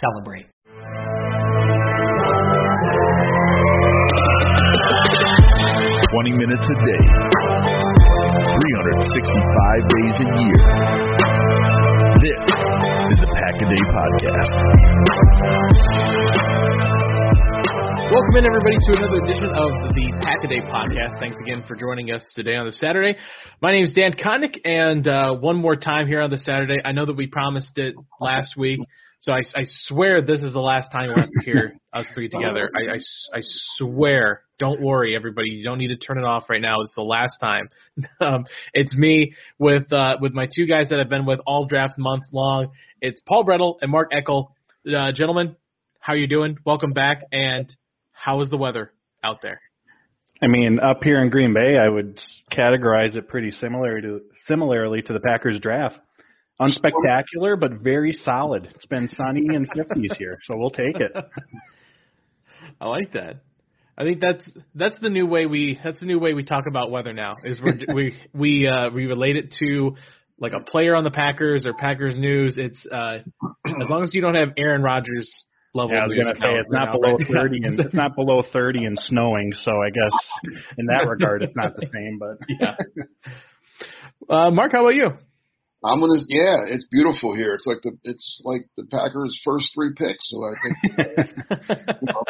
celebrate. Twenty minutes a day, 365 days a year. This is the Pack a Day Podcast. Welcome in, everybody, to another edition of the Pack a Day Podcast. Thanks again for joining us today on this Saturday. My name is Dan Koenig, and uh, one more time here on this Saturday. I know that we promised it last week, so I, I swear this is the last time we're to hear us three together. I, I, I swear. Don't worry, everybody. You don't need to turn it off right now. It's the last time. Um, it's me with uh, with my two guys that I've been with all draft month long. It's Paul Bretl and Mark Eckel. Uh, gentlemen, how you doing? Welcome back. And how is the weather out there? I mean, up here in Green Bay, I would categorize it pretty similar to similarly to the Packers draft. Unspectacular, but very solid. It's been sunny and 50s here, so we'll take it. I like that. I think that's that's the new way we that's the new way we talk about weather now. Is we're, we we uh, we relate it to like a player on the Packers or Packers news. It's uh, as long as you don't have Aaron Rodgers level. Yeah, I was going to say it's not below 30 and it's not below 30 and snowing, so I guess in that regard it's not the same. But yeah. Uh, Mark, how about you? I'm gonna, yeah, it's beautiful here. It's like the, it's like the Packers' first three picks. So I think, you know,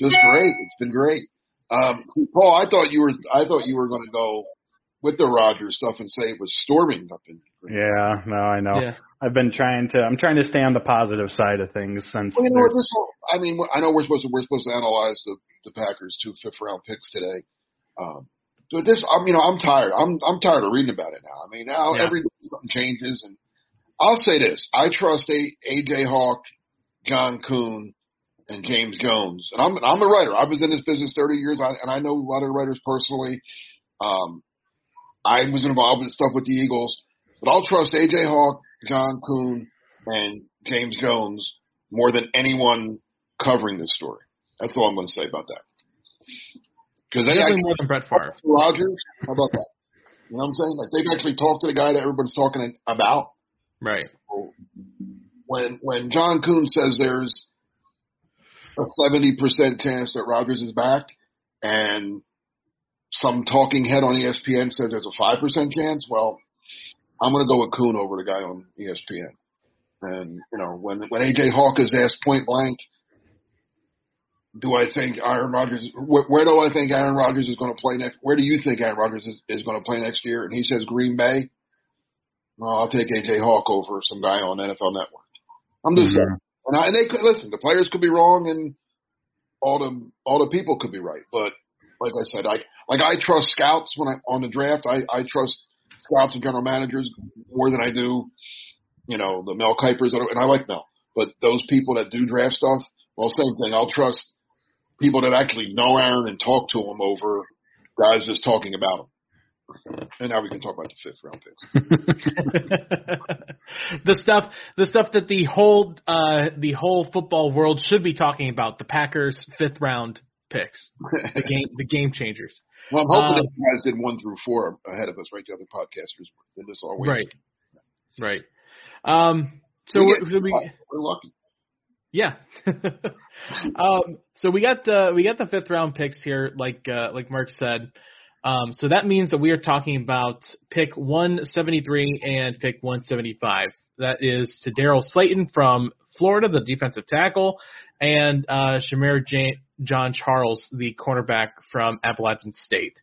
just great. It's been great. Um, Paul, I thought you were, I thought you were going to go with the Rodgers stuff and say it was storming up in. Green yeah, no, I know. Yeah. I've been trying to. I'm trying to stay on the positive side of things since. Well, you know, there's- this whole, I mean, I know we're supposed to we're supposed to analyze the the Packers two fifth round picks today. Um, but this, I'm you know, I'm tired. I'm I'm tired of reading about it now. I mean, now Yeah. every day something changes, and I'll say this: I trust a AJ Hawk, John Kuhn, and James Jones. And I'm I'm a writer. I was in this business 30 years, I, and I know a lot of writers personally. Um, I was involved with stuff with the Eagles, but I'll trust AJ Hawk, John Kuhn, and James Jones more than anyone covering this story. That's all I'm going to say about that. Because they actually more than Brett Favre. Rodgers, how about that? You know what I'm saying? Like they've actually talked to the guy that everybody's talking about. Right. When when John Kuhn says there's a 70% chance that Rodgers is back, and some talking head on ESPN says there's a 5% chance, well, I'm going to go with Kuhn over the guy on ESPN. And, you know, when, when AJ Hawk is asked point blank, do I think Aaron Rodgers, where, where do I think Aaron Rodgers is going to play next? Where do you think Aaron Rodgers is, is going to play next year? And he says Green Bay. well, I'll take AJ Hawk over some guy on NFL Network. I'm just Mhm. saying. And, I, and they could listen. The players could be wrong, and all the all the people could be right. But like I said, I like I trust scouts when I on the draft. I I trust scouts and general managers more than I do, you know, the Mel Kipers. And I like Mel, but those people that do draft stuff, well, same thing. I'll trust people that actually know Aaron and talk to him over guys just talking about him. And now we can talk about the fifth round picks. the stuff, the stuff that the whole, uh, the whole football world should be talking about. The Packers' fifth round picks, the game, the game changers. Well, I'm hoping Um, that you guys did one through four ahead of us, right? The other podcasters did this all week. Right, right. Um, so We we're, get- so we, We're lucky. Yeah. um, so we got uh, we got the fifth round picks here, like uh, like Mark said. Um, so that means that we are talking about pick 173 and pick 175. That is Tedarrell Slaton from Florida, the defensive tackle, and uh, Shemar J- Jean-Charles, the cornerback from Appalachian State.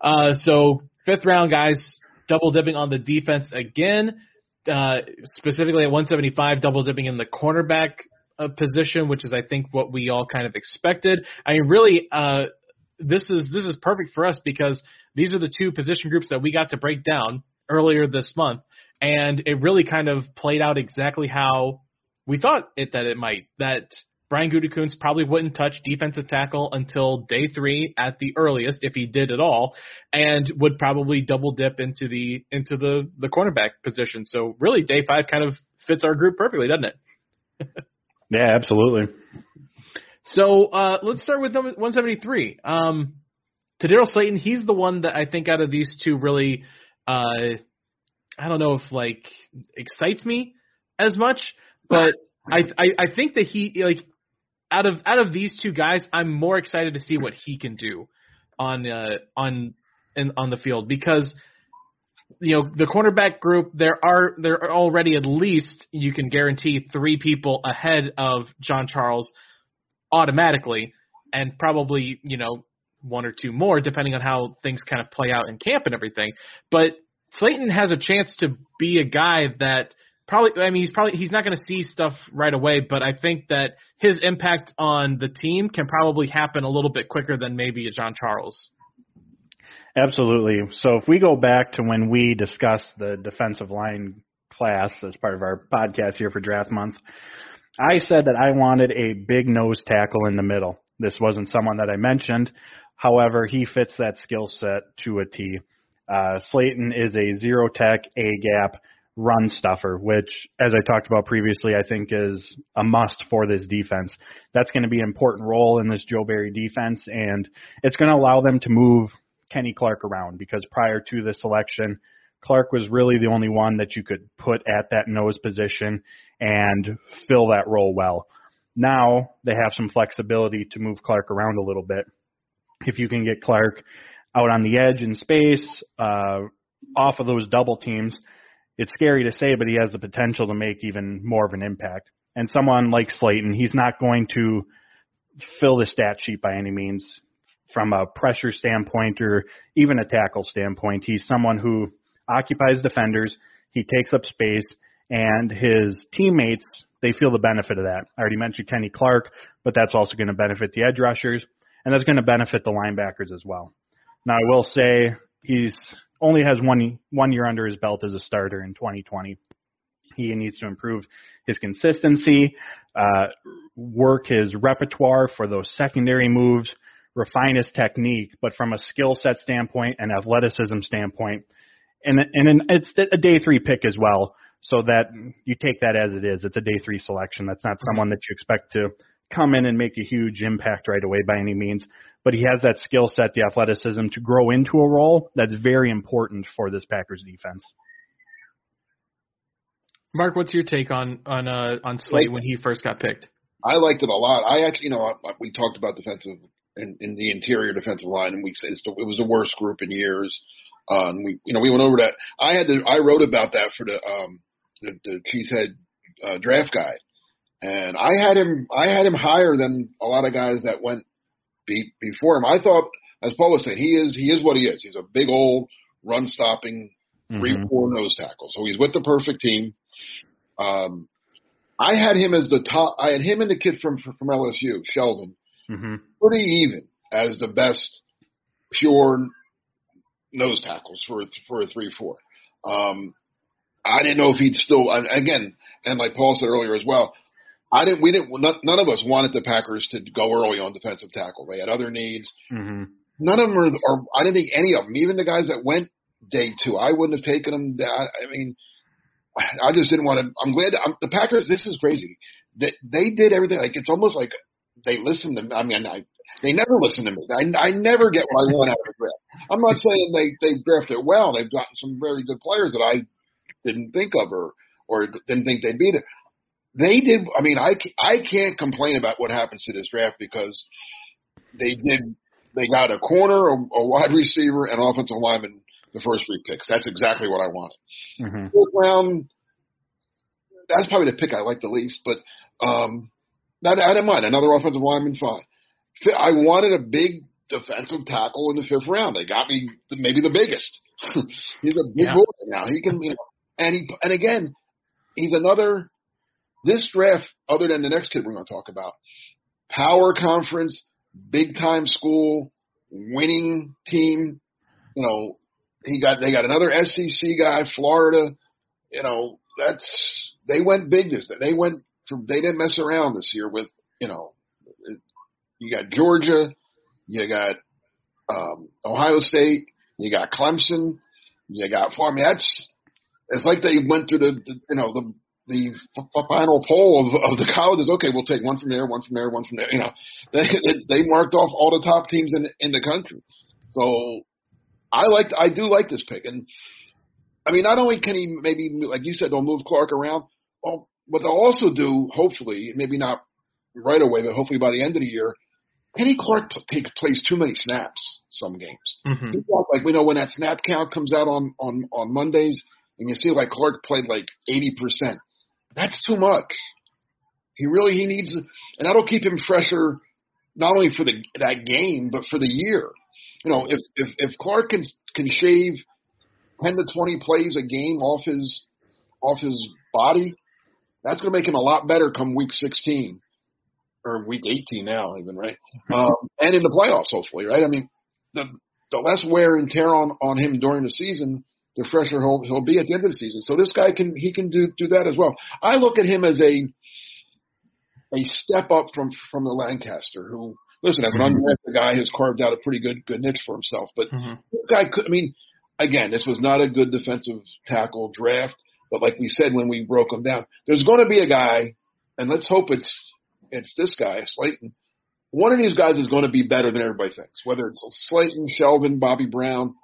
Uh, so fifth round guys, double dipping on the defense again. Uh, specifically at 175, double dipping in the cornerback position, which is I think what we all kind of expected. I mean, really, uh, this is this is perfect for us because these are the two position groups that we got to break down earlier this month, and it really kind of played out exactly how we thought it that it might. That Brian Gutekunst probably wouldn't touch defensive tackle until day three at the earliest, if he did at all, and would probably double dip into the into the the cornerback position. So really, day five kind of fits our group perfectly, doesn't it? Yeah, absolutely. So uh, let's start with number 173. Um, Tedarrell Slaton, he's the one that I think out of these two really, uh, I don't know if like excites me as much, but I, I I think that he like out of out of these two guys, I'm more excited to see what he can do on uh, on in, on the field because you know the cornerback group there are there are already at least you can guarantee three people ahead of Jean-Charles automatically and probably you know one or two more depending on how things kind of play out in camp and everything. But Slaton has a chance to be a guy that probably I mean he's probably he's not going to see stuff right away but I think that his impact on the team can probably happen a little bit quicker than maybe a Jean-Charles Absolutely. So if we go back to when we discussed the defensive line class as part of our podcast here for draft month, I said that I wanted a big nose tackle in the middle. This wasn't someone that I mentioned. However, he fits that skill set to a T. Uh, Slaton is a zero tech, A gap run stuffer, which, as I talked about previously, I think is a must for this defense. That's going to be an important role in this Joe Barry defense, and it's going to allow them to move Kenny Clark around because prior to the selection, Clark was really the only one that you could put at that nose position and fill that role well. Now they have some flexibility to move Clark around a little bit. If you can get Clark out on the edge in space, uh, off of those double teams, it's scary to say, but he has the potential to make even more of an impact. And someone like Slaton, he's not going to fill the stat sheet by any means from a pressure standpoint or even a tackle standpoint. He's someone who occupies defenders, he takes up space, and his teammates, they feel the benefit of that. I already mentioned Kenny Clark, but that's also going to benefit the edge rushers, and that's going to benefit the linebackers as well. Now, I will say he's only has one one year under his belt as a starter in 2020. He needs to improve his consistency, uh, work his repertoire for those secondary moves, refine his technique, but from a skill set standpoint and athleticism standpoint, and and it's a day three pick as well, so that you take that as it is. It's a day three selection. That's not someone that you expect to come in and make a huge impact right away by any means, but he has that skill set, the athleticism to grow into a role that's very important for this Packers defense. Mark, what's your take on on uh, on Slaton when he first got picked? I liked it a lot. I actually, you know, I, we talked about defensive in, in the interior defensive line, and we said it's the, it was the worst group in years. Uh, and we, you know, we went over that. I had to, I wrote about that for the um the, the Cheesehead uh, draft guide, and I had him, I had him higher than a lot of guys that went be, before him. I thought, as Paul was saying, he is he is what he is. He's a big old run stopping three, Mhm. four nose tackles. So he's with the perfect team. Um, I had him as the top. I had him and the kid from from LSU, Shelvin, hmm pretty even as the best pure nose tackles for a, for a three four. Um, I didn't know if he'd still again, and like Paul said earlier as well. I didn't. We didn't. None none of us wanted the Packers to go early on defensive tackle. They had other needs. hmm None of them are. are I didn't think any of them. Even the guys that went day two, I wouldn't have taken them. I, I mean, I just didn't want to. I'm glad I'm, the Packers. This is crazy. They they did everything. Like it's almost like they listen to. me. I mean, I they never listen to me. I I never get what I want out of a draft. I'm not saying they they drafted well. They've gotten some very good players that I didn't think of or or didn't think they'd be there. They did. I mean, I I can't complain about what happens to this draft because they did. They got a corner, a, a wide receiver, and offensive lineman the first three picks. That's exactly what I wanted. hmm Fourth round, that's probably the pick I like the least, but um, not, I didn't mind. Another offensive lineman, fine. I wanted a big defensive tackle in the fifth round. They got me maybe the biggest. he's a big Yeah. boy now. He can, you know, and he and again, he's another. This draft, other than the next kid we're going to talk about, power conference, big time school, winning team. You know, he got they got another SEC guy, Florida. You know, that's they went big this. Year. They went they didn't mess around this year with you know, you got Georgia, you got um, Ohio State, you got Clemson, you got I mean that's it's like they went through the, the you know the the f- final poll of, of the colleges. Okay, we'll take one from there, one from there, one from there. You know, they they marked off all the top teams in in the country. So I like I do like this pick, and I mean not only can he maybe like you said, they'll move Clark around. Well, what they'll also do, hopefully, maybe not right away, but hopefully by the end of the year, Kenny Clark p- take, plays too many snaps some games. hmm He like we know when that snap count comes out on on on Mondays, and you see like Clark played like eighty percent. That's too much. He really he needs, and that'll keep him fresher, not only for the that game but for the year. You know, if if if Clark can can shave ten to twenty plays a game off his off his body, that's going to make him a lot better come week sixteen or week eighteen now, even right, um, and in the playoffs hopefully, right? I mean, the the less wear and tear on on him during the season, the fresher he'll he'll be at the end of the season. So this guy can he can do do that as well. I look at him as a a step up from from the Lancaster, who listen as an undrafted guy has carved out a pretty good good niche for himself. But hmm this guy could. I mean, again, this was not a good defensive tackle draft, but like we said when we broke him down, there's going to be a guy, and let's hope it's it's this guy, Slaton. One of these guys is going to be better than everybody thinks. Whether it's Slaton, Shelvin, Bobby Brown,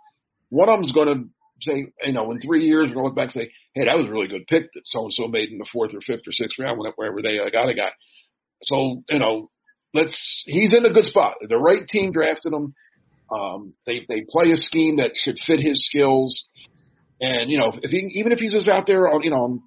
one of them's going to say, you know, in three years, we're going to look back and say, hey, that was a really good pick that so and so made in the fourth or fifth or sixth round, wherever they got a guy. So, you know, let's, he's in a good spot. The right team drafted him. Um, they, they play a scheme that should fit his skills. And, you know, if he, even if he's just out there on, you know, on,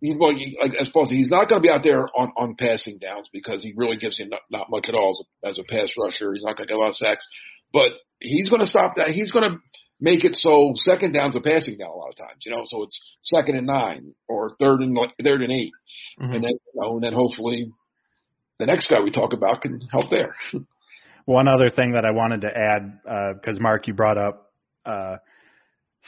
he's, well, like, as opposed to, he's not going to be out there on, on passing downs because he really gives you not, not much at all as a, as a pass rusher. He's not going to get a lot of sacks, but he's going to stop that. He's going to make it so second down's a passing down a lot of times, you know, so it's second and nine or third and third and 8 Mhm. and then, you know, and then hopefully the next guy we talk about can help there. One other thing that I wanted to add, because Mark, you brought up uh,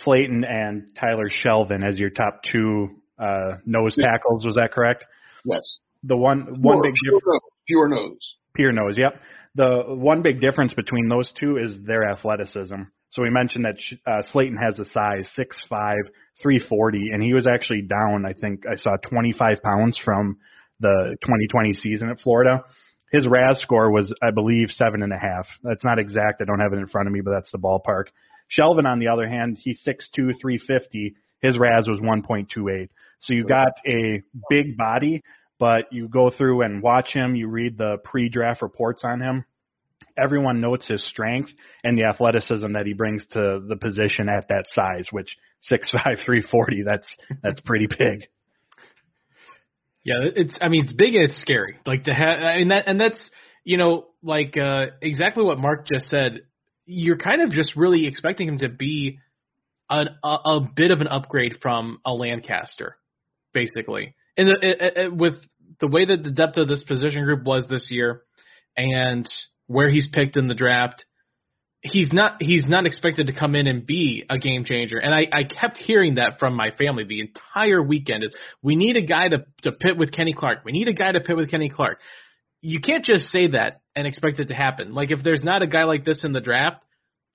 Slaton and Tyler Shelvin as your top two uh, nose Yeah. tackles. Was that correct? yes. The one one Pure- big pure difference. nose, pure nose. Pure nose. Yep. The one big difference between those two is their athleticism. So we mentioned that uh, Slaton has a size 6'5", 340, and he was actually down. I think I saw 25 pounds from the 2020 season at Florida. His RAS score was, I believe, seven and a half. That's not exact. I don't have it in front of me, but that's the ballpark. Shelvin, on the other hand, he's 6'2", 350. His RAS was 1.28. So you got a big body, but you go through and watch him. You read the pre-draft reports on him. Everyone notes his strength and the athleticism that he brings to the position at that size, which 6'5", 340. That's that's pretty big. Yeah, it's. I mean, it's big and it's scary. Like to have, I mean that, and that's you know, like uh exactly what Mark just said. You're kind of just really expecting him to be an, a, a bit of an upgrade from a Lancaster, basically. And the, it, it, with the way that the depth of this position group was this year, and where he's picked in the draft, he's not he's not expected to come in and be a game changer. And I, I kept hearing that from my family the entire weekend is we need a guy to to pit with Kenny Clark. We need a guy to pit with Kenny Clark. You can't just say that and expect it to happen. Like if there's not a guy like this in the draft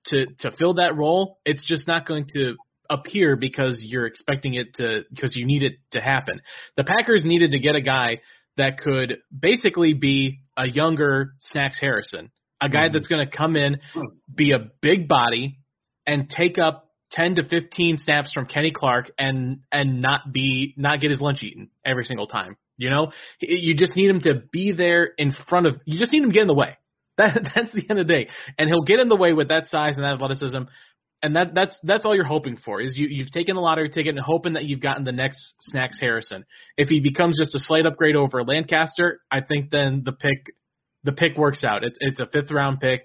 to to fill that role, it's just not going to appear because you're expecting it to because you need it to happen. The Packers needed to get a guy that could basically be a younger Snacks Harrison a guy mm-hmm. that's going to come in, be a big body, and take up 10 to 15 snaps from Kenny Clark and and not be not get his lunch eaten every single time. You know, you just need him to be there in front of. You just need him to get in the way. That that's the end of the day, and he'll get in the way with that size and that athleticism. And that that's that's all you're hoping for is you you've taken a lottery ticket and hoping that you've gotten the next Snacks Harrison. If he becomes just a slight upgrade over Lancaster, I think then the pick the pick works out. It's it's a fifth round pick.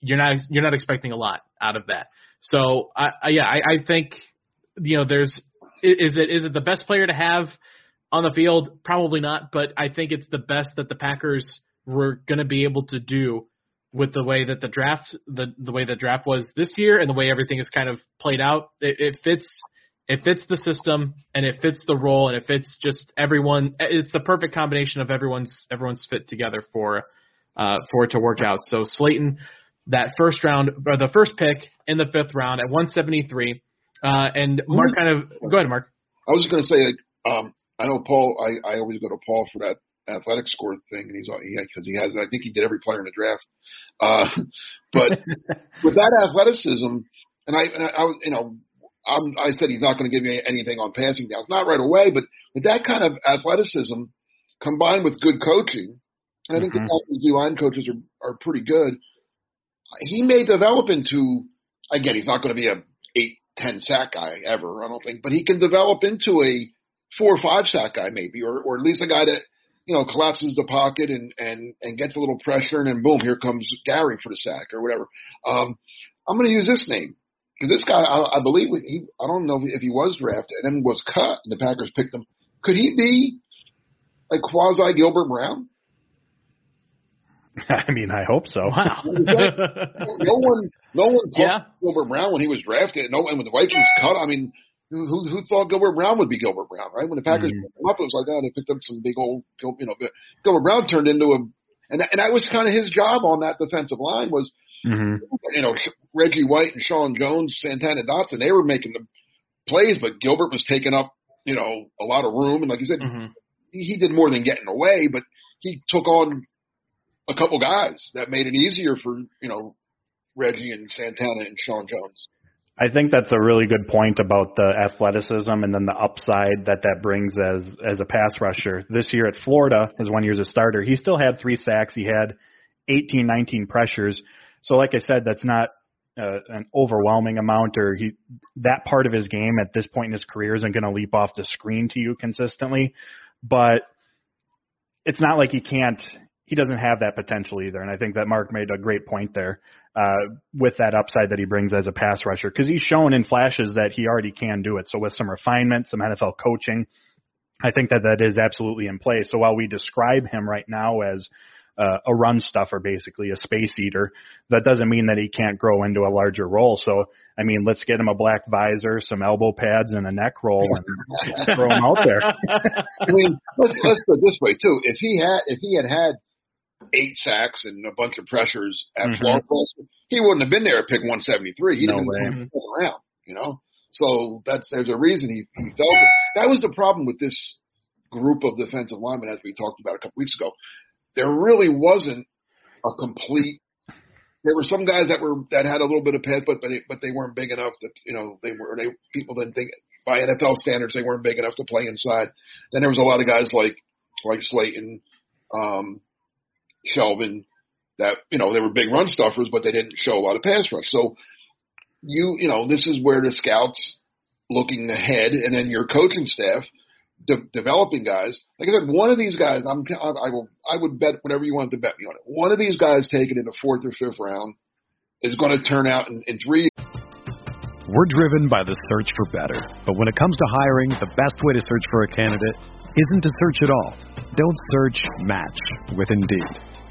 You're not you're not expecting a lot out of that. So I, I yeah I, I think you know there's is it is it the best player to have on the field? Probably not, but I think it's the best that the Packers were going to be able to do with the way that the draft the the way the draft was this year and the way everything is kind of played out. It, it fits it fits the system and it fits the role and it fits just everyone. It's the perfect combination of everyone's everyone's fit together for uh, for it to work out. So Slaton, that first round or the first pick in the fifth round at 173. Uh, and Mark kind of go ahead, Mark. I was just going to say, um, I know Paul. I, I always go to Paul for that athletic score thing, and he's because he, he has. I think he did every player in the draft. Uh, but with that athleticism, and I, and I, I you know, I'm, I said he's not going to give me anything on passing downs, not right away, but with that kind of athleticism combined with good coaching, and I think mm-hmm. the offensive line coaches are, are pretty good. He may develop into, again, he's not going to be a eight, ten sack guy ever, I don't think, but he can develop into a four or five sack guy maybe, or, or at least a guy that, you know, collapses the pocket and, and, and gets a little pressure and then boom, here comes Gary for the sack or whatever. Um, I'm going to use this name. Because this guy, I, I believe, he, I don't know if he was drafted and then was cut, and the Packers picked him. Could he be like quasi Gilbert Brown? I mean, I hope so. Wow. no one, no one talked yeah. Gilbert Brown when he was drafted. No, and when the Vikings cut, I mean, who who thought Gilbert Brown would be Gilbert Brown, right? When the Packers mm-hmm. picked him up, it was like, oh, they picked up some big old, you know, Gilbert Brown turned into a, and that, and that was kind of his job on that defensive line was Mm-hmm. You know, Reggie White and Sean Jones, Santana Dotson, they were making the plays, but Gilbert was taking up, you know, a lot of room. And like you said, mm-hmm. he, he did more than getting away, but he took on a couple guys that made it easier for, you know, Reggie and Santana and Sean Jones. I think that's a really good point about the athleticism and then the upside that that brings as as a pass rusher. This year at Florida, his one year as a starter, he still had three sacks. He had 18, 19 pressures. So, like I said, that's not uh, an overwhelming amount, or he that part of his game at this point in his career isn't going to leap off the screen to you consistently. But it's not like he can't. He doesn't have that potential either, and I think that Mark made a great point there uh, with that upside that he brings as a pass rusher because he's shown in flashes that he already can do it. So with some refinement, some NFL coaching, I think that that is absolutely in place. So while we describe him right now as uh, a run stuffer, basically a space eater. That doesn't mean that he can't grow into a larger role. So, I mean, let's get him a black visor, some elbow pads, and a neck roll, and throw him out there. I mean, let's, let's put it this way too. If he had, if he had had eight sacks and a bunch of pressures at mm-hmm. Florida, he wouldn't have been there at pick 173. He'd no have been around, you know. So that's there's a reason he he felt it. That was the problem with this group of defensive linemen, as we talked about a couple weeks ago there really wasn't a complete. There were some guys that were that had a little bit of pass, but but they, but they weren't big enough that you know they were they people didn't think by NFL standards they weren't big enough to play inside. Then there was a lot of guys like like Slaton, um, Shelvin, that you know they were big run stuffers, but they didn't show a lot of pass rush. So you you know this is where the scouts looking ahead, and then your coaching staff de- developing guys. Like I said, one of these guys, I'm, I will, I would bet whatever you want to bet me on it. One of these guys taken in the fourth or fifth round is going to turn out in, in three. We're driven by the search for better. But when it comes to hiring, the best way to search for a candidate isn't to search at all. Don't search, match with Indeed.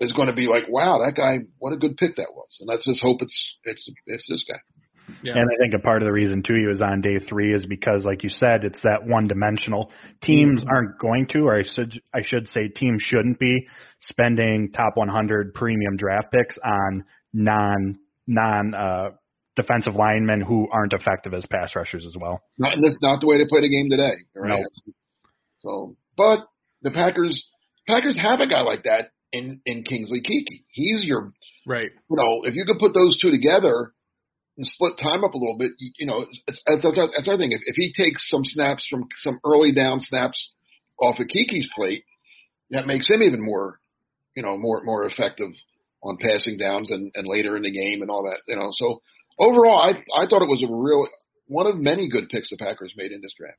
is going to be like, wow, that guy, what a good pick that was. And let's just hope it's it's it's this guy. Yeah. And I think a part of the reason too he was on day three is because, like you said, it's that one dimensional. Teams mm-hmm. aren't going to, or I should I should say, teams shouldn't be spending top 100 premium draft picks on non non uh, defensive linemen who aren't effective as pass rushers as well. Not, that's not the way to play the game today. Right? No. So, but the Packers Packers have a guy like that in in Kingsley Keke. He's your right. You know, if you could put those two together and split time up a little bit, you, you know, it's, it's, that's, that's our thing. If, if he takes some snaps from some early down snaps off of Keke's plate, that makes him even more, you know, more more effective on passing downs and, and later in the game and all that. You know, so overall, I I thought it was a real one of many good picks the Packers made in this draft.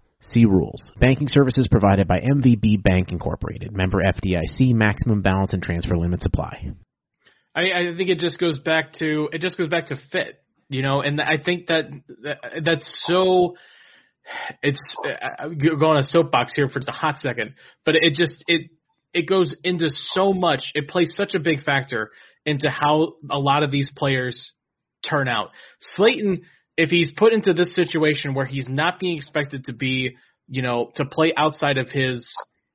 See rules. Banking services provided by MVB Bank Incorporated. Member FDIC. Maximum balance and transfer limits apply. I, I think it just goes back to it just goes back to fit, you know, and I think that, that that's so. It's uh, go on a soapbox here for just a hot second, but it just it it goes into so much. It plays such a big factor into how a lot of these players turn out. Slaton if he's put into this situation where he's not being expected to be, you know, to play outside of his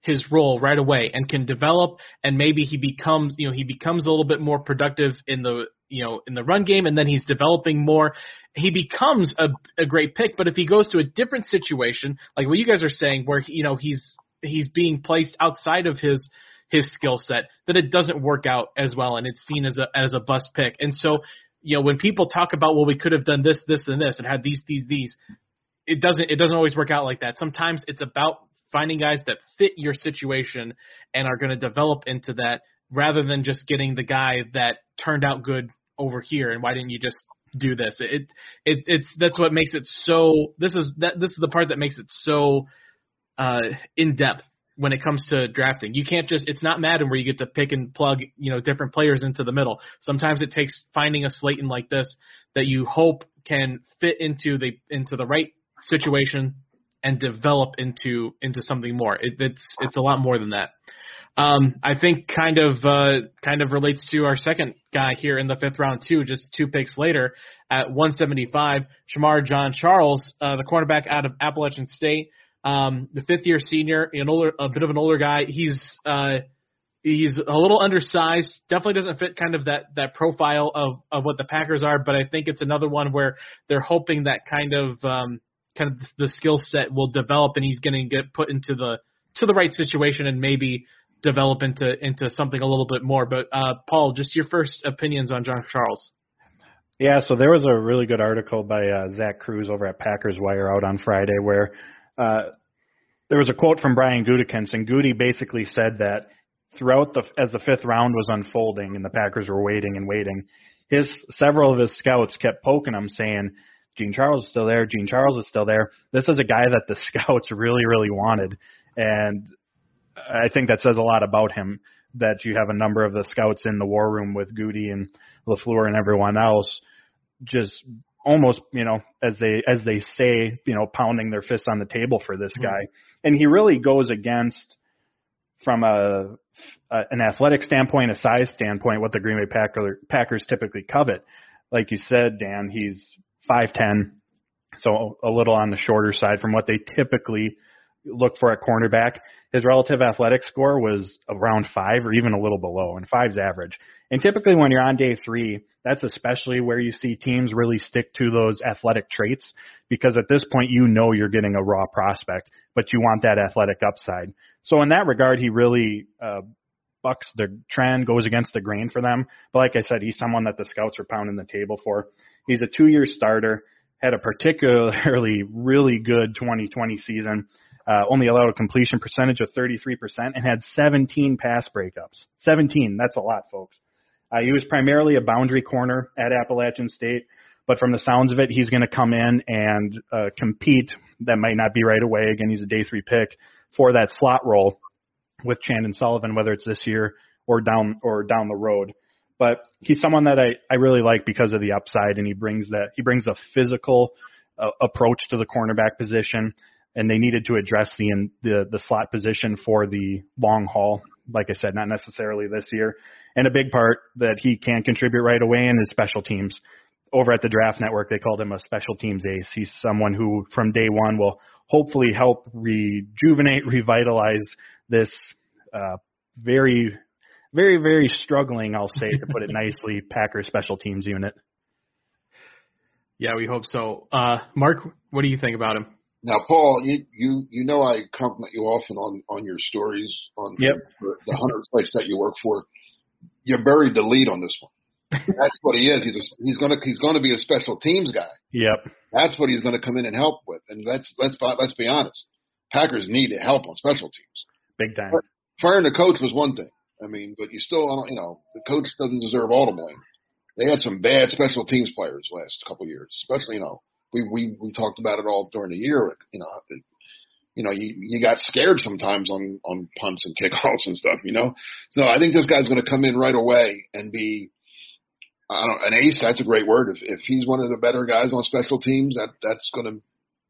his role right away and can develop and maybe he becomes, you know, he becomes a little bit more productive in the, you know, in the run game and then he's developing more, he becomes a, a great pick. But if he goes to a different situation, like what you guys are saying, where you know he's he's being placed outside of his his skill set, then it doesn't work out as well and it's seen as a as a bust pick. And so you know, when people talk about, well, we could have done this, this, and this, and had these, these, these, it doesn't, it doesn't always work out like that. Sometimes it's about finding guys that fit your situation and are going to develop into that, rather than just getting the guy that turned out good over here. And why didn't you just do this? It, it, it's that's what makes it so. This is that. This is the part that makes it so uh, in depth when it comes to drafting. You can't just it's not Madden where you get to pick and plug, you know, different players into the middle. Sometimes it takes finding a Slaton like this that you hope can fit into the into the right situation and develop into into something more. It, it's it's a lot more than that. Um, I think kind of uh, kind of relates to our second guy here in the fifth round too. Just two picks later at 175, Shemar Jean-Charles, uh, the cornerback out of Appalachian State. Um, the fifth year senior, an older, a bit of an older guy. He's, uh, he's a little undersized. Definitely doesn't fit kind of that that profile of of what the Packers are. But I think it's another one where they're hoping that kind of um, kind of the skill set will develop, and he's going to get put into the to the right situation and maybe develop into into something a little bit more. But uh, Paul, just your first opinions on Jean-Charles. Yeah, so there was a really good article by uh, Zach Kruse over at Packers Wire out on Friday where uh, there was a quote from Brian Gutekunst, and Goody basically said that throughout the as the fifth round was unfolding and the Packers were waiting and waiting, his several of his scouts kept poking him, saying, "Jean-Charles is still there. Jean-Charles is still there." This is a guy that the scouts really, really wanted, and I think that says a lot about him. That you have a number of the scouts in the war room with Goody and LaFleur and everyone else, just almost you know as they as they say you know pounding their fists on the table for this guy, mm-hmm. and he really goes against from a, a an athletic standpoint, a size standpoint, what the Green Bay Packer, Packers typically covet. Like you said, Dan, he's five ten, so a little on the shorter side from what they typically look for at cornerback. His relative athletic score was around five or even a little below, and five's average. And typically, when you're on day three, that's especially where you see teams really stick to those athletic traits because at this point, you know you're getting a raw prospect, but you want that athletic upside. So in that regard, he really uh, bucks the trend, goes against the grain for them. But like I said, he's someone that the scouts are pounding the table for. He's a two-year starter, had a particularly really good 2020 season. Uh, only allowed a completion percentage of 33% and had 17 pass breakups. 17, that's a lot, folks. Uh, he was primarily a boundary corner at Appalachian State, but from the sounds of it, he's going to come in and uh, compete. That might not be right away. Again, he's a day three pick for that slot role with Chandon Sullivan, whether it's this year or down or down the road. But he's someone that I, I really like because of the upside, and he brings that he brings a physical uh, approach to the cornerback position, and they needed to address the in, the the slot position for the long haul. Like I said, not necessarily this year, and a big part that he can contribute right away in is special teams. Over at the Draft Network, they called him a special teams ace. He's someone who, from day one, will hopefully help rejuvenate, revitalize this uh, very, very, very struggling, I'll say, to put it nicely, Packers special teams unit. Yeah, we hope so. Uh, Mark, what do you think about him? Now, Paul, you you you know I compliment you often on on your stories on yep. the hundred sites that you work for. You buried the lead on this one. That's what he is. He's a, he's gonna he's gonna be a special teams guy. Yep. That's what he's gonna come in and help with. And let's let's let's be honest. Packers need help on special teams. Big time. But firing the coach was one thing. I mean, but you still, uh, you know, the coach doesn't deserve all the blame. They had some bad special teams players last couple of years, especially, you know, we, we, we talked about it all during the year. You know, you know, you, you got scared sometimes on, on punts and kickoffs and stuff, you know? So I think this guy's going to come in right away and be, I don't an ace. That's a great word. If, if he's one of the better guys on special teams, that, that's going to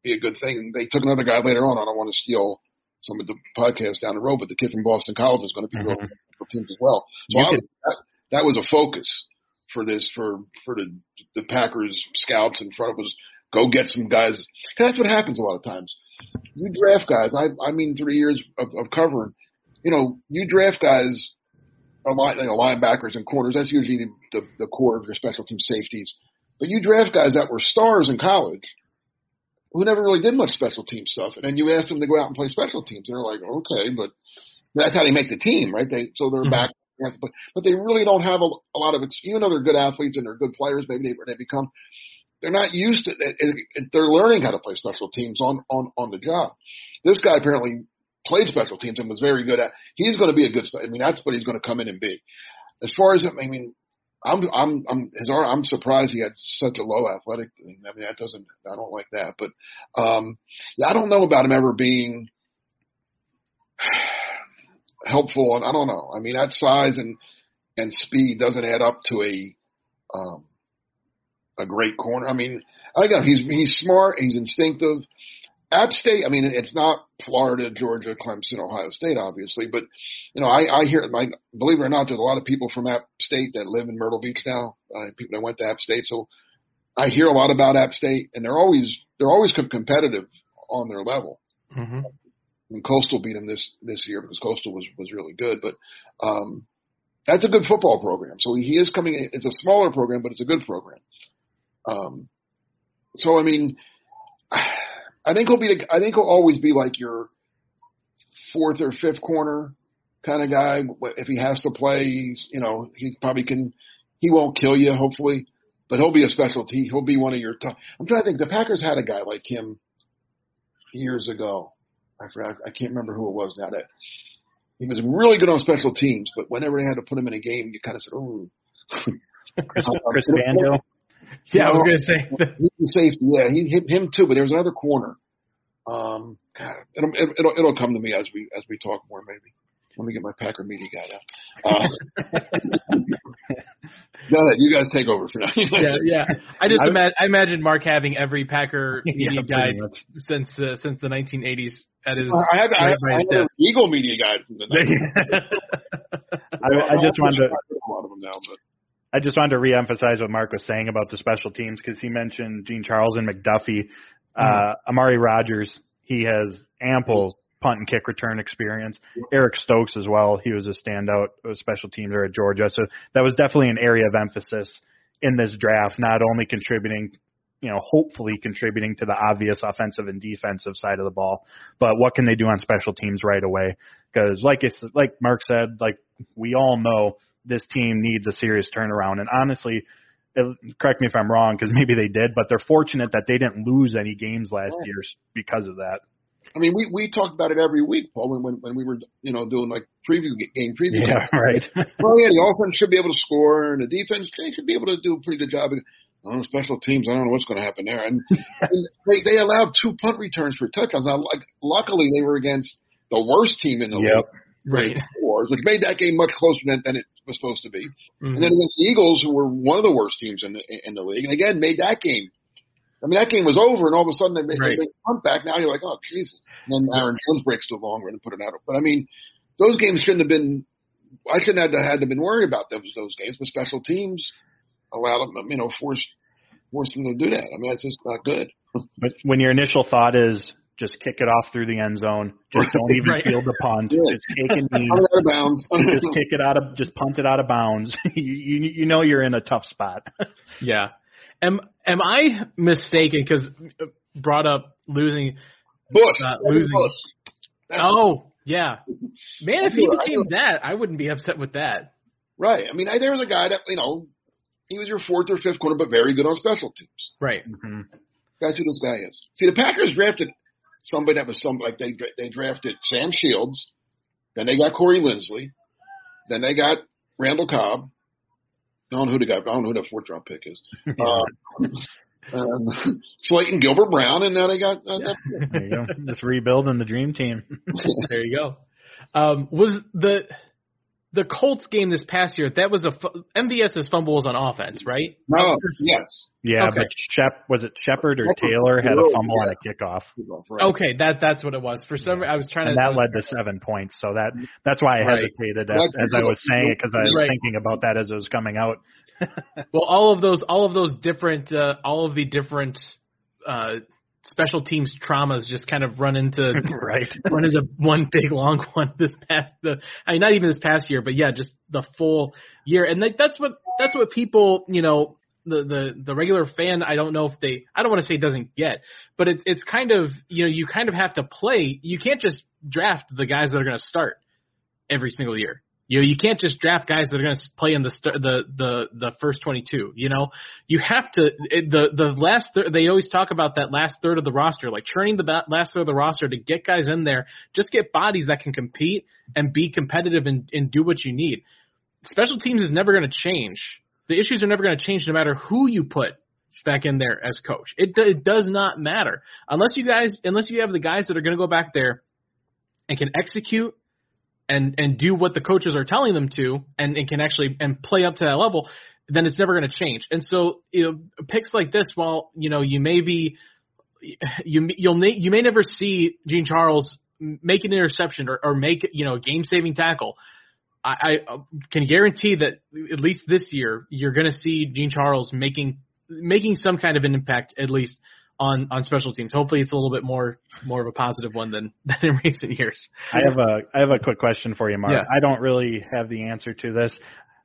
be a good thing. They took another guy later on. I don't want to steal some of the podcasts down the road, but the kid from Boston College is going to be mm-hmm. real special teams as well. So I, that, that was a focus for this for for the the Packers scouts in front of us. Go get some guys. That's what happens a lot of times you draft guys. I I mean, three years of, of covering. You know, you draft guys, a lot, you know, linebackers and corners. That's usually the, the the core of your special team safeties. But you draft guys that were stars in college who never really did much special team stuff, and then you ask them to go out and play special teams, and they're like, okay, but that's how they make the team, right? They so they're mm-hmm. back, but but they really don't have a, a lot of experience. even though they're good athletes and they're good players, maybe they they become they're not used to it. They're learning how to play special teams on, on, on the job. This guy apparently played special teams and was very good at, he's going to be a good, I mean, that's what he's going to come in and be. As far as, I mean, I'm, I'm, I'm, his arm, I'm surprised he had such a low athletic thing. I mean, that doesn't, I don't like that, but, um, yeah, I don't know about him ever being helpful. And I don't know. I mean, that size and, and speed doesn't add up to a, um, a great corner. I mean, again, he's he's smart. He's instinctive. App State. I mean, it's not Florida, Georgia, Clemson, Ohio State, obviously, but you know, I, I hear, like, believe it or not, there's a lot of people from App State that live in Myrtle Beach now. Uh, people that went to App State, so I hear a lot about App State, and they're always they're always competitive on their level. Mm-hmm. I mean, Coastal beat him this this year because Coastal was was really good, but um, that's a good football program. So he is coming. In, it's a smaller program, but it's a good program. Um, so I mean, I think he'll be. I think he'll always be like your fourth or fifth corner kind of guy. If he has to play, he's you know he probably can. He won't kill you, hopefully, but he'll be a specialty. He'll be one of your top. I'm trying to think. The Packers had a guy like him years ago. I forgot. I can't remember who it was now. That he was really good on special teams, but whenever they had to put him in a game, you kind of said, "Oh." Chris, Chris Banjo. Yeah, I was gonna say. He's safety. Yeah, he hit him too. But there was another corner. Um, God, it'll, it'll it'll come to me as we as we talk more. Maybe. Let me get my Packer media guy out. Uh, no, you guys take over for now. yeah, yeah. I just imagine I imagine Mark having every Packer media Yeah, guide much. since uh, since the 1980s at his. I had, I right had, by I had. Eagle media guide from the 90s. I, I just wanted to a lot of them now, but I just wanted to reemphasize what Mark was saying about the special teams because he mentioned Jean-Charles and McDuffie. Uh, Amari Rodgers, he has ample punt and kick return experience. Eric Stokes as well. He was a standout special teams there at Georgia. So that was definitely an area of emphasis in this draft, not only contributing, you know, hopefully contributing to the obvious offensive and defensive side of the ball, but what can they do on special teams right away? Because like it's, like Mark said, like we all know this team needs a serious turnaround. And honestly, it, correct me if I'm wrong, because maybe they did, but they're fortunate that they didn't lose any games last year because of that. I mean, we we talk about it every week, Paul. When when, when we were you know doing like preview game preview. Yeah, right. Well, yeah, the offense should be able to score, and the defense they should be able to do a pretty good job. On special teams, I don't know what's going to happen there. And, and they they allowed two punt returns for touchdowns. Now, like luckily, they were against the worst team in the Yep. league, Right. Wars, which made that game much closer than, than it was supposed to be. Mhm. And then against the Eagles, who were one of the worst teams in the in the league, and again made that game. I mean, that game was over, and all of a sudden they made, Right. they made a punt back. Now you're like, oh Jesus! And then Aaron Jones breaks the long run and put it out. But I mean, those games shouldn't have been. I shouldn't have had to been worried about those those games. But special teams allowed them, you know, forced forced them to do that. I mean, that's just not good. But when your initial thought is just kick it off through the end zone, just don't even Right. field the punt, Yeah. just take a knee, Out of bounds. just kick it out of, just punt it out of bounds. you, you you know you're in a tough spot. Yeah. Am am I mistaken? Because brought up losing. Bush. Uh, losing. Bush. Oh yeah, man. If he I feel- I became that, I wouldn't be upset with that. right. I mean, I, there was a guy that you know, he was your fourth or fifth corner, but very good on special teams. Right. That's who this guy is. See, the Packers drafted somebody that was some like they they drafted Sam Shields, then they got Corey Linsley, then they got Randall Cobb. I don't know who they got. I don't know who the fourth round pick is. Uh, um, Slaton Gilbert Brown, and now they got. Uh, that- There you go. Just rebuilding the dream team. There you go. Um, was the the Colts game this past year? That was a fu- MVS's fumble was on offense, right? no, yes. Yeah, Okay. but Shep was it Shepard or Taylor had a Really, fumble on yeah. a kickoff, Right. Okay, that that's what it was. For some, I was trying and to. I that led to seven points. So that that's why I hesitated Right. as, as I was saying it because I was Right. thinking about that as it was coming out. Well, all of those, all of those different, uh, all of the different uh, special teams traumas just kind of run into right. run into one big long one this past. The I mean, not even this past year, but yeah, just the full year. And like, that's what that's what people, you know, the the the regular fan. I don't know if they. I don't want to say doesn't get, but it's it's kind of you know you kind of have to play. You can't just draft the guys that are going to start every single year. You know, you can't just draft guys that are going to play in the st- the the the first 22. You know, you have to the the last thir- they always talk about that last third of the roster, like churning the ba- last third of the roster to get guys in there, just get bodies that can compete and be competitive and, and do what you need. Special teams is never going to change. The issues are never going to change no matter who you put back in there as coach. It it does not matter unless you guys unless you have the guys that are going to go back there and can execute and and do what the coaches are telling them to and, and can actually and play up to that level, then it's never going to change. And so you know, picks like this, while you know you may be you you'll you may never see Jean-Charles make an interception or, or make you know a game saving tackle. I, I can guarantee that at least this year you're going to see Jean-Charles making making some kind of an impact at least on on special teams. Hopefully, it's a little bit more more of a positive one than than in recent years. I have a I have a quick question for you, Mark. Yeah. I don't really have the answer to this,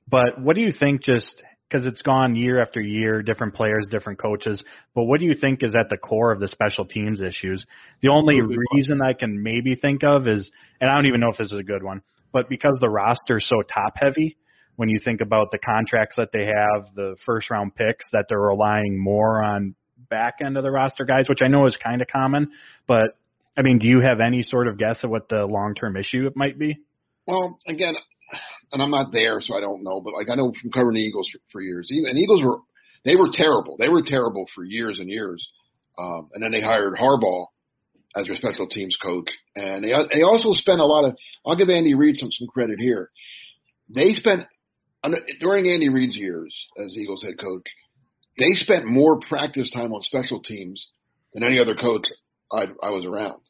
but what do you think? Just because it's gone year after year, different players, different coaches. But what do you think is at the core of the special teams issues? The only reason I can maybe think of is, and I don't even know if this is a good one, but because the roster's so top heavy, when you think about the contracts that they have, the first round picks, that they're relying more on back end of the roster guys, which I know is kind of common. But I mean, do you have any sort of guess of what the long term issue it might be? Well, again, and I'm not there, so I don't know. But like I know from covering the Eagles for, for years, and Eagles were they were terrible. They were terrible for years and years. Um, and then they hired Harbaugh as their special teams coach, and they they also spent a lot of. I'll give Andy Reid some some credit here. They spent during Andy Reid's years as Eagles head coach, they spent more practice time on special teams than any other coach I, I was around.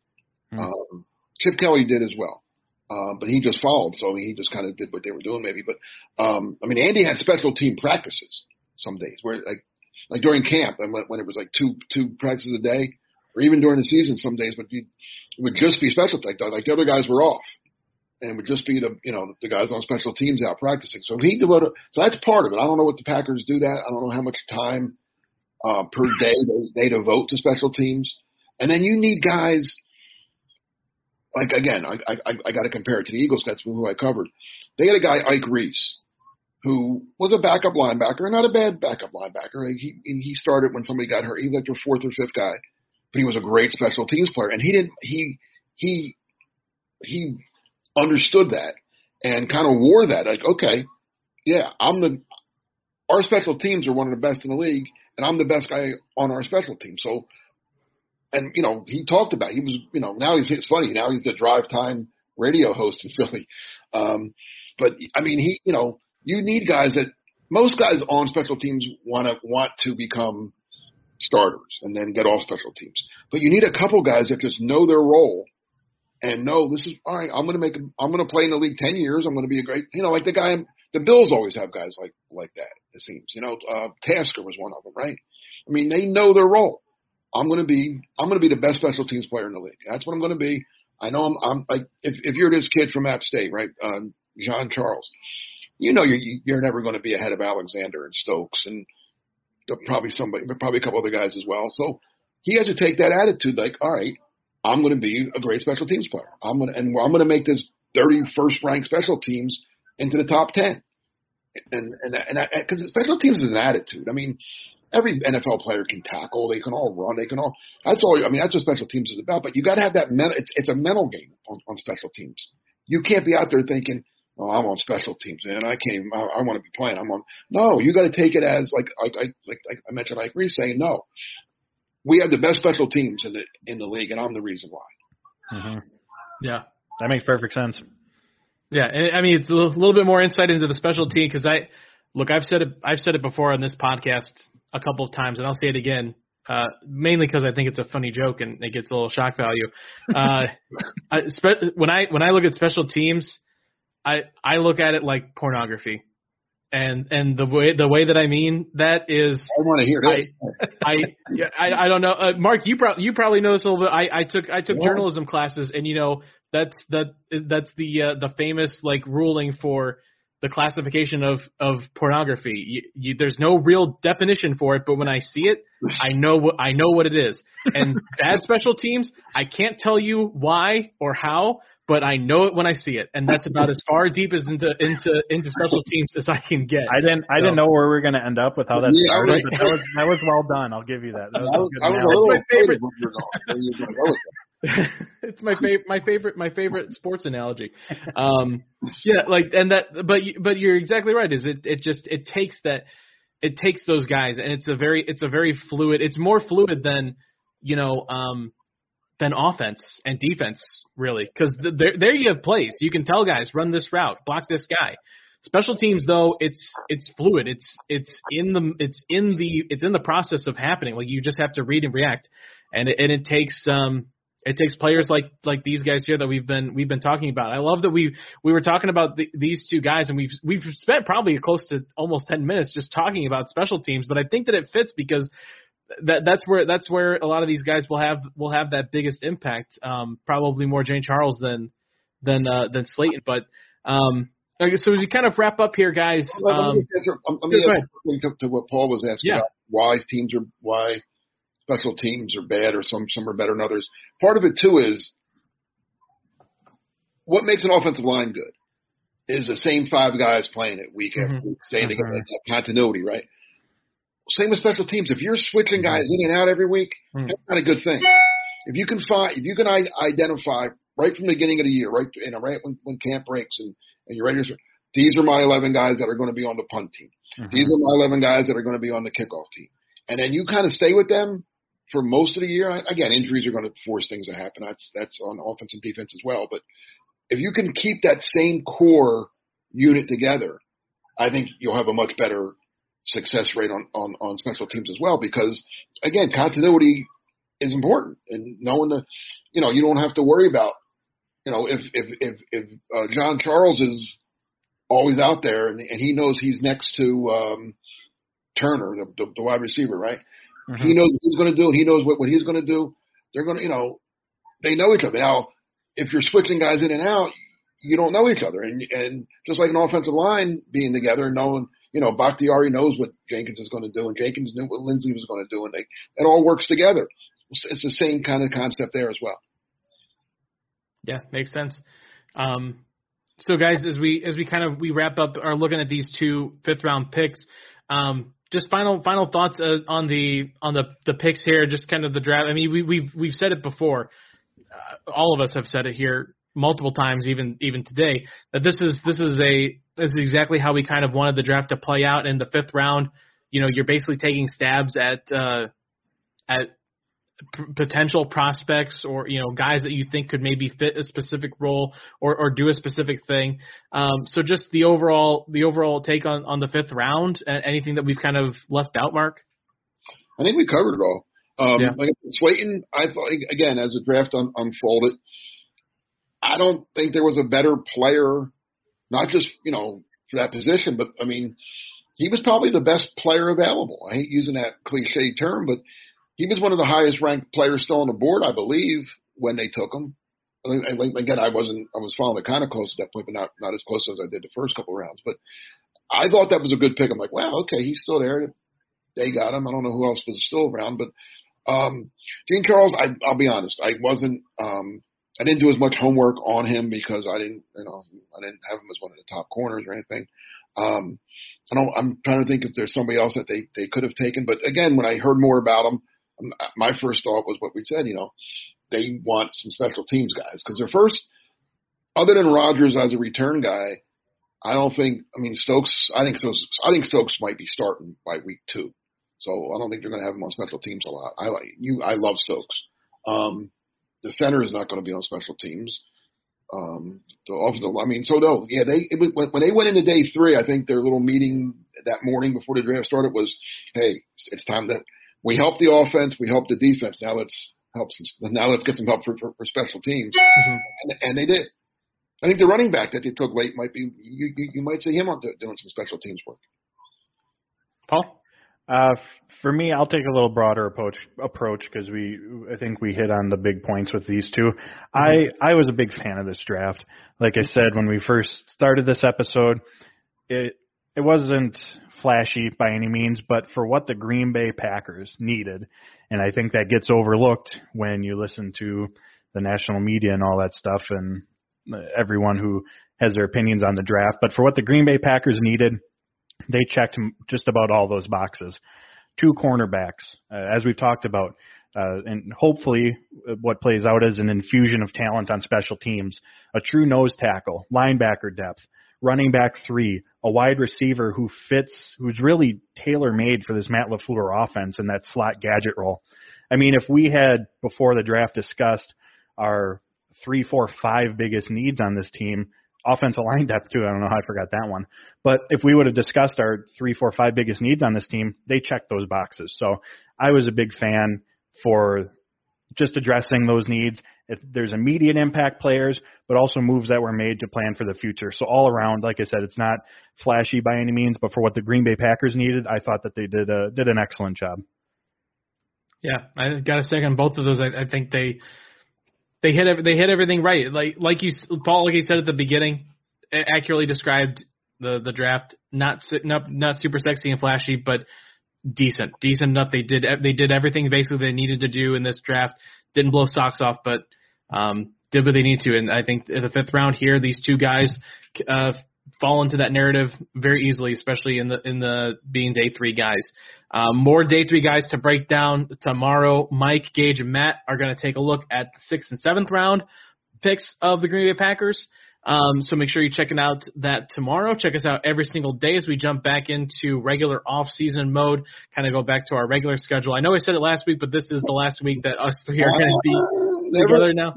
Hmm. Um, Chip Kelly did as well. Uh, but he just followed, so I mean, he just kind of did what they were doing, maybe. But um, I mean, Andy had special team practices some days, where like like during camp, and when, when it was like two two practices a day, or even during the season, some days, but it would just be special. Like like the other guys were off, and it would just be the you know the guys on special teams out practicing. So he devoted. So that's part of it. I don't know what the Packers do that. I don't know how much time uh, per day they, they devote to special teams, and then you need guys like again, I I, I got to compare it to the Eagles. That's who I covered. They had a guy Ike Reese, who was a backup linebacker, and not a bad backup linebacker. He he started when somebody got hurt. He was like their fourth or fifth guy, but he was a great special teams player, and he didn't he he he understood that and kind of wore that. Like, okay, yeah, I'm the our special teams are one of the best in the league, and I'm the best guy on our special team. So and you know he talked about it. he was you know now he's it's funny now he's the drive time radio host in Philly. Um, but I mean he you know you need guys that most guys on special teams want to want to become starters and then get off special teams. But you need a couple guys that just know their role and no, this is all right. I'm going to make I'm going to play in the league ten years. I'm going to be a great you know like the guy the Bills always have guys like like that. It seems you know uh, Tasker was one of them, right? I mean they know their role. I'm going to be I'm going to be the best special teams player in the league. That's what I'm going to be. I know I'm I'm like if if you're this kid from App State, right, uh, Jean-Charles, you know you're you're never going to be ahead of Alexander and Stokes and probably somebody, probably a couple other guys as well. So he has to take that attitude, like, all right, I'm going to be a great special teams player. I'm going to and I'm going to make this 31st ranked special teams into the top 10. And and and because special teams is an attitude. I mean, every NFL player can tackle. They can all run. They can all. That's all. I mean, that's what special teams is about. But you got to have that. It's, it's a mental game on, on special teams. You can't be out there thinking, "Oh, I'm on special teams, and I came. I, I want to be playing. I'm on." No, you got to take it as like I, I like, like I mentioned, Ike Reese saying, "No, we have the best special teams in the in the league, and I'm the reason why." Mm-hmm. Yeah, that makes perfect sense. Yeah, and I mean it's a little bit more insight into the special team because I look, I've said it, I've said it before on this podcast a couple of times, and I'll say it again, uh, mainly because I think it's a funny joke and it gets a little shock value. Uh, I, spe- when I when I look at special teams, I I look at it like pornography, and and the way the way that I mean that is I want to hear it. I, I I I don't know, uh, Mark. You probably you probably know this a little bit. I I took I took What? journalism classes, and you know that's that that's the uh, the famous like ruling for the classification of of pornography. You, you, there's no real definition for it, but when I see it, I know what I know what it is. And bad special teams, I can't tell you why or how, but I know it when I see it, and that's about as far deep as into into into special teams as I can get. I didn't I So- didn't know where we were going to end up with how that Yeah, started, right. but that was that was well done. I'll give you that. that I was, was, a I good was a little my favorite. afraid you were going. Where you were going to go with that. it's my favorite my favorite my favorite sports analogy um yeah like and that but you- but you're exactly right is it it just it takes that it takes those guys and it's a very it's a very fluid it's more fluid than you know um than offense and defense really. Because there there you have plays. You can tell guys run this route block this guy. Special teams though it's it's fluid. It's it's in the it's in the it's in the process of happening. Like you just have to read and react. And it, and it takes um it takes players like like these guys here that we've been we've been talking about. I love that we we were talking about the, these two guys, and we've we've spent probably close to almost ten minutes just talking about special teams. But I think that it fits because that that's where that's where a lot of these guys will have will have that biggest impact. Um, probably more Jean-Charles than than uh, than Slaton. But um, okay, so as we kind of wrap up here, guys. Um, let me let me to, to what Paul was asking Yeah. about why teams are why special teams are bad or some some are better than others. Part of it too is what makes an offensive line good is the same five guys playing it week after Mhm. week, staying together. Mhm. It's continuity, right? Same with special teams. If you're switching guys in and out every week, Mhm. that's not a good thing. If you can find, if you can identify right from the beginning of the year, right, you know, right when, when camp breaks and, and you're ready to, start these are my 11 guys that are going to be on the punt team. These are my 11 guys that are going to be on the kickoff team. And then you kind of stay with them for most of the year. Again, injuries are going to force things to happen. That's, that's on offense and defense as well. But if you can keep that same core unit together, I think you'll have a much better success rate on, on, on special teams as well because again, continuity is important and knowing the, you know, you don't have to worry about, you know, if, if, if, if uh, Jean-Charles is always out there and, and he knows he's next to, um, Turner, the, the, the wide receiver, right? He knows what he's going to do. He knows what, what he's going to do. They're going to, you know, they know each other. Now, if you're switching guys in and out, you don't know each other. And, and just like an offensive line being together and knowing, you know, Bakhtiari knows what Jenkins is going to do and Jenkins knew what Linsley was going to do and they, it all works together. It's, the same kind of concept there as well. Yeah, makes sense. Um, so guys, as we as we kind of we wrap up, are looking at these two fifth round picks. Um, just final final thoughts uh, on the on the the picks here. Just kind of the draft. I mean, we we've we've said it before. Uh, all of us have said it here multiple times, even even today, that this is this is a this is exactly how we kind of wanted the draft to play out in the fifth round. You know, you're basically taking stabs at uh, at p- potential prospects or you know guys that you think could maybe fit a specific role or, or do a specific thing. Um, so just the overall the overall take on, on the fifth round. Uh, anything that we've kind of left out, Mark? I think we covered it all. Um, Yeah. like Slaton, I thought again as the draft un, unfolded, I don't think there was a better player, not just you know for that position, but I mean, he was probably the best player available. I hate using that cliche term, but he was one of the highest ranked players still on the board, I believe, when they took him. Think- Again, I wasn't, I was following it kind of close at that point, but not not as close as I did the first couple rounds. But I thought that was a good pick. I'm like, wow, okay, he's still there. They got him. I don't know who else was still around, but um, Jean-Charles, I, I'll be honest, I wasn't, um, I didn't do as much homework on him because I didn't, you know, I didn't have him as one of the top corners or anything. Um, I don't, I'm trying to think if there's somebody else that they, they could have taken. But again, when I heard more about him, um, my first thought was what we said, you know, they want some special teams guys because their first, other than Rodgers as a return guy, I don't think, I mean, Stokes, I think Stokes, I think Stokes might be starting by week two. So I don't think they're going to have him on special teams a lot. I like you. I love Stokes. Um, the center is not going to be on special teams. Um, the offensive, I mean, so no, yeah, they it when, when they went into day three, I think their little meeting that morning before the draft started was, hey, it's, it's time that we help the offense, we help the defense. Now let's help some. Now let's get some help for, for, for special teams, and, and they did. I think the running back that they took late might be you. You, you might see him on doing some special teams work. Paul? Uh, for me, I'll take a little broader approach approach because we I think we hit on the big points with these 2 I I was a big fan of this draft. Like I said when we first started this episode, it it wasn't flashy by any means, but for what the Green Bay Packers needed, and I think that gets overlooked when you listen to the national media and all that stuff and uh, everyone who has their opinions on the draft. But for what the Green Bay Packers needed, they checked just about all those boxes. Two cornerbacks, uh, as we've talked about, uh, and hopefully uh, what plays out is an infusion of talent on special teams, a true nose tackle, linebacker depth, running back three, a wide receiver who fits, who's really tailor made for this Matt LaFleur offense and that slot gadget role. I mean, if we had before the draft discussed our three, four, five biggest needs on this team, offensive line depth too. I don't know how I forgot that one. But if we would have discussed our three, four, five biggest needs on this team, they checked those boxes. So I was a big fan for just addressing those needs. If there's immediate impact players, but also moves that were made to plan for the future. So all around, like I said, it's not flashy by any means, but for what the Green Bay Packers needed, I thought that they did a, did an excellent job. Yeah, I got to second both of those. I, I think they they hit they hit everything right. Like like you Paul, like you said at the beginning, accurately described the the draft. Not not not super sexy and flashy, but decent, decent enough. They did they did everything basically they needed to do in this draft. Didn't blow socks off, but um, did what they need to. And I think in the fifth round here, these two guys uh, fall into that narrative very easily, especially in the in the being day three guys. Um, more day three guys to break down tomorrow. Mike, Gage, and Matt are going to take a look at the sixth and seventh round picks of the Green Bay Packers. Um, so make sure you're checking out that tomorrow. Check us out every single day as we jump back into regular off-season mode, kind of go back to our regular schedule. I know I said it last week, but this is the last week that us three are going to be together now.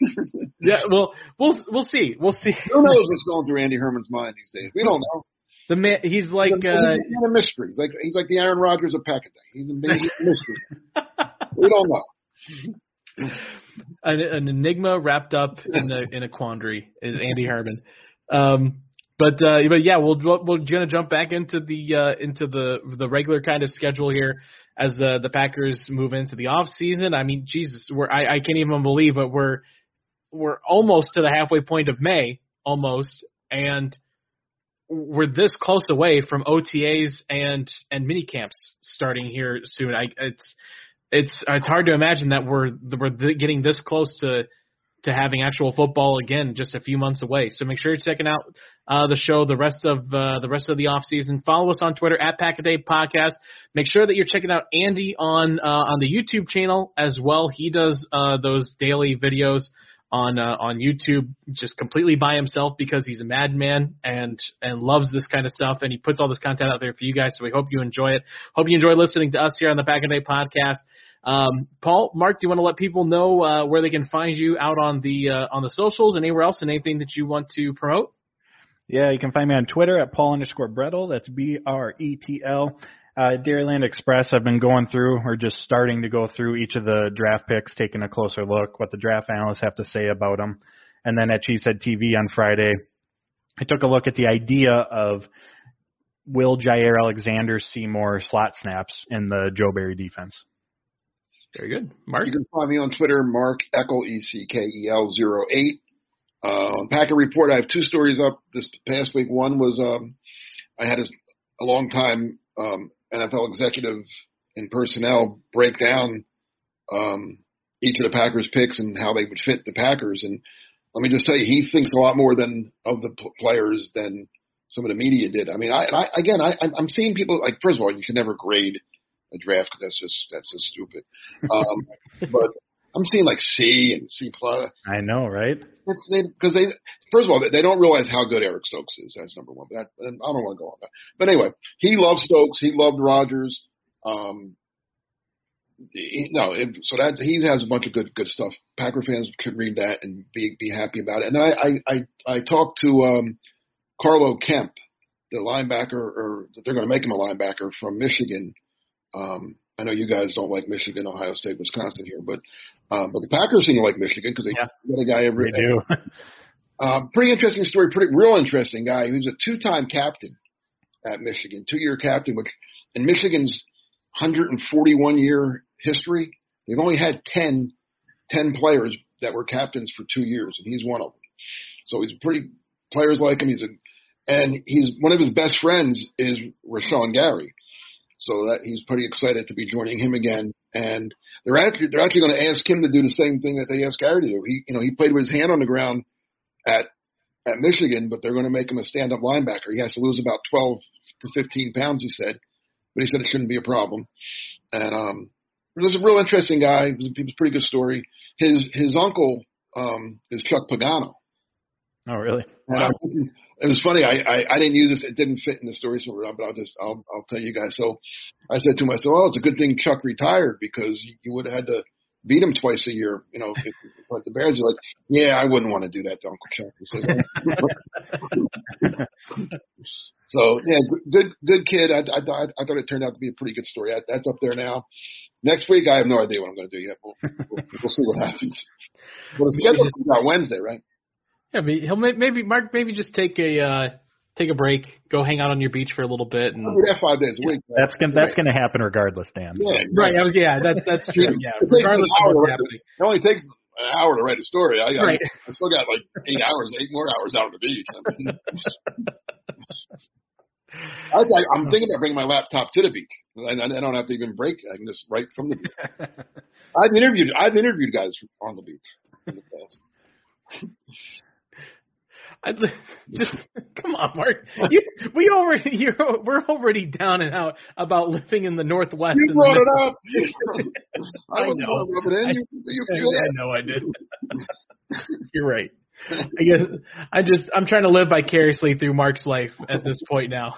yeah, well, we'll we'll see. We'll see. Who knows what's going through Andy Herman's mind these days? We don't know. The man, he's like he's uh, a mystery. He's like he's like the Aaron Rodgers of. He's a, he's a mystery. we don't know an, an enigma wrapped up in a in a quandary is Andy Herman. Um, but uh, but yeah, we'll we're gonna jump back into the uh, into the the regular kind of schedule here as uh, the Packers move into the off season. I mean, Jesus, we're I, I can't even believe it. We're we're almost to the halfway point of May, almost, and we're this close away from OTAs and and mini camps starting here soon. I it's it's it's hard to imagine that we're we're getting this close to to having actual football again just a few months away. So make sure you're checking out uh, the show the rest of uh, the rest of the off season. Follow us on Twitter at Pack a Day Podcast. Make sure that you're checking out Andy on uh, on the YouTube channel as well. He does uh, those daily videos on uh, on YouTube just completely by himself because he's a madman and and loves this kind of stuff and he puts all this content out there for you guys. So we hope you enjoy it. Hope you enjoy listening to us here on the Pack a Day Podcast. Um, Paul, Mark, do you want to let people know uh, where they can find you out on the uh, on the socials and anywhere else, and anything that you want to promote? Yeah, you can find me on Twitter at Paul underscore Bretl. That's B R E T L. Uh, Dairyland Express, I've been going through, or just starting to go through each of the draft picks, taking a closer look, what the draft analysts have to say about them. And then at Cheesehead TV on Friday, I took a look at the idea of will Jaire Alexander see more slot snaps in the Joe Barry defense. Very good. Mark? You can find me on Twitter, Mark Eckel, E-C-K-E-L 08. Uh, on Packer Report, I have two stories up this past week. One was um, I had a, a long time um, NFL executive and personnel break down um, each of the Packers picks and how they would fit the Packers. And let me just say, he thinks a lot more than of the players than some of the media did. I mean, I, I again, I, I'm seeing people like, first of all, you can never grade – a draft because that's just that's just stupid. Um, but I'm seeing like C and C plus. I know, right? Because they, they, first of all, they, don't realize how good Eric Stokes is. That's number one. But that, I don't want to go on that. But anyway, he loved Stokes. He loved Rodgers. Um, he, no, it, so that he has a bunch of good good stuff. Packer fans can read that and be be happy about it. And then I I I, I talked to um, Carlo Kemp, the linebacker, or they're going to make him a linebacker from Michigan. Um, I know you guys don't like Michigan, Ohio State, Wisconsin here, but um, but the Packers seem to like Michigan because they yeah, got a guy every. They do. um, pretty interesting story. Pretty real interesting guy who's a two-time captain at Michigan, two-year captain, which in Michigan's 141 year history, they've only had 10, 10 players that were captains for two years, and he's one of them. So he's pretty players like him. He's a and he's one of his best friends is Rashan Gary. So that he's pretty excited to be joining him again. And they're actually they're actually going to ask him to do the same thing that they asked Gary to do. He you know he played with his hand on the ground at at Michigan, but they're going to make him a stand up linebacker. He has to lose about twelve to fifteen pounds, he said, but he said it shouldn't be a problem. And um, this is a real interesting guy. It was, it was a pretty good story. His his uncle um, is Chuck Pagano. Oh, really? Wow. It was funny. I, I I didn't use this. It didn't fit in the story, so but I'll just I'll I'll tell you guys. So I said to myself, "Oh, it's a good thing Chuck retired because you would have had to beat him twice a year. You know, if went the Bears, you're like, yeah, I wouldn't want to do that to Uncle Chuck." So yeah, good good kid. I, I I thought it turned out to be a pretty good story. I, that's up there now. Next week, I have no idea what I'm going to do yet. We'll, we'll, we'll see what happens. Well, the schedule is out Wednesday, right? Yeah, he'll maybe Mark maybe just take a uh, take a break, go hang out on your beach for a little bit, and I that five days a week. That's gonna that's gonna happen regardless, Dan. Yeah, exactly. right. I was yeah, that that's true. Yeah, It regardless of hour what's happening. It only takes an hour to write a story. I, Right. I, I still got like eight hours, eight more hours out on the beach. I mean, I, I, I'm thinking about bringing my laptop to the beach. I, I don't have to even break. I can just write from the beach. I've interviewed I've interviewed guys on the beach. in the past. I, just come on, Mark. You, we already you're, we're already down and out about living in the Northwest. You brought it up. I I know. rub it in. I- You, you I, I know I did. You're right. I guess I just I'm trying to live vicariously through Mark's life at this point now.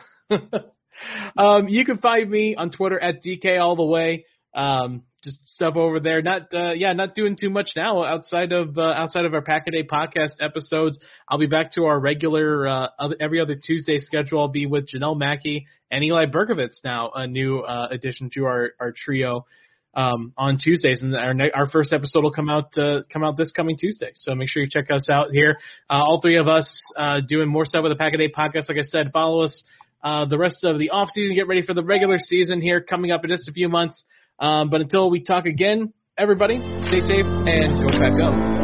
um, you can find me on Twitter at DK all the way. Um, just stuff over there. Not uh, yeah, not doing too much now outside of uh, outside of our Pack a Day podcast episodes. I'll be back to our regular uh, every other Tuesday schedule. I'll be with Janelle Mackey and Eli Berkovitz now, a new uh, addition to our our trio um, on Tuesdays, and our our first episode will come out uh, come out this coming Tuesday. So make sure you check us out here. Uh, all three of us uh, doing more stuff with the Pack a Day podcast. Like I said, follow us uh, the rest of the off season. Get ready for the regular season here coming up in just a few months. Um, but until we talk again, everybody stay safe and go back up.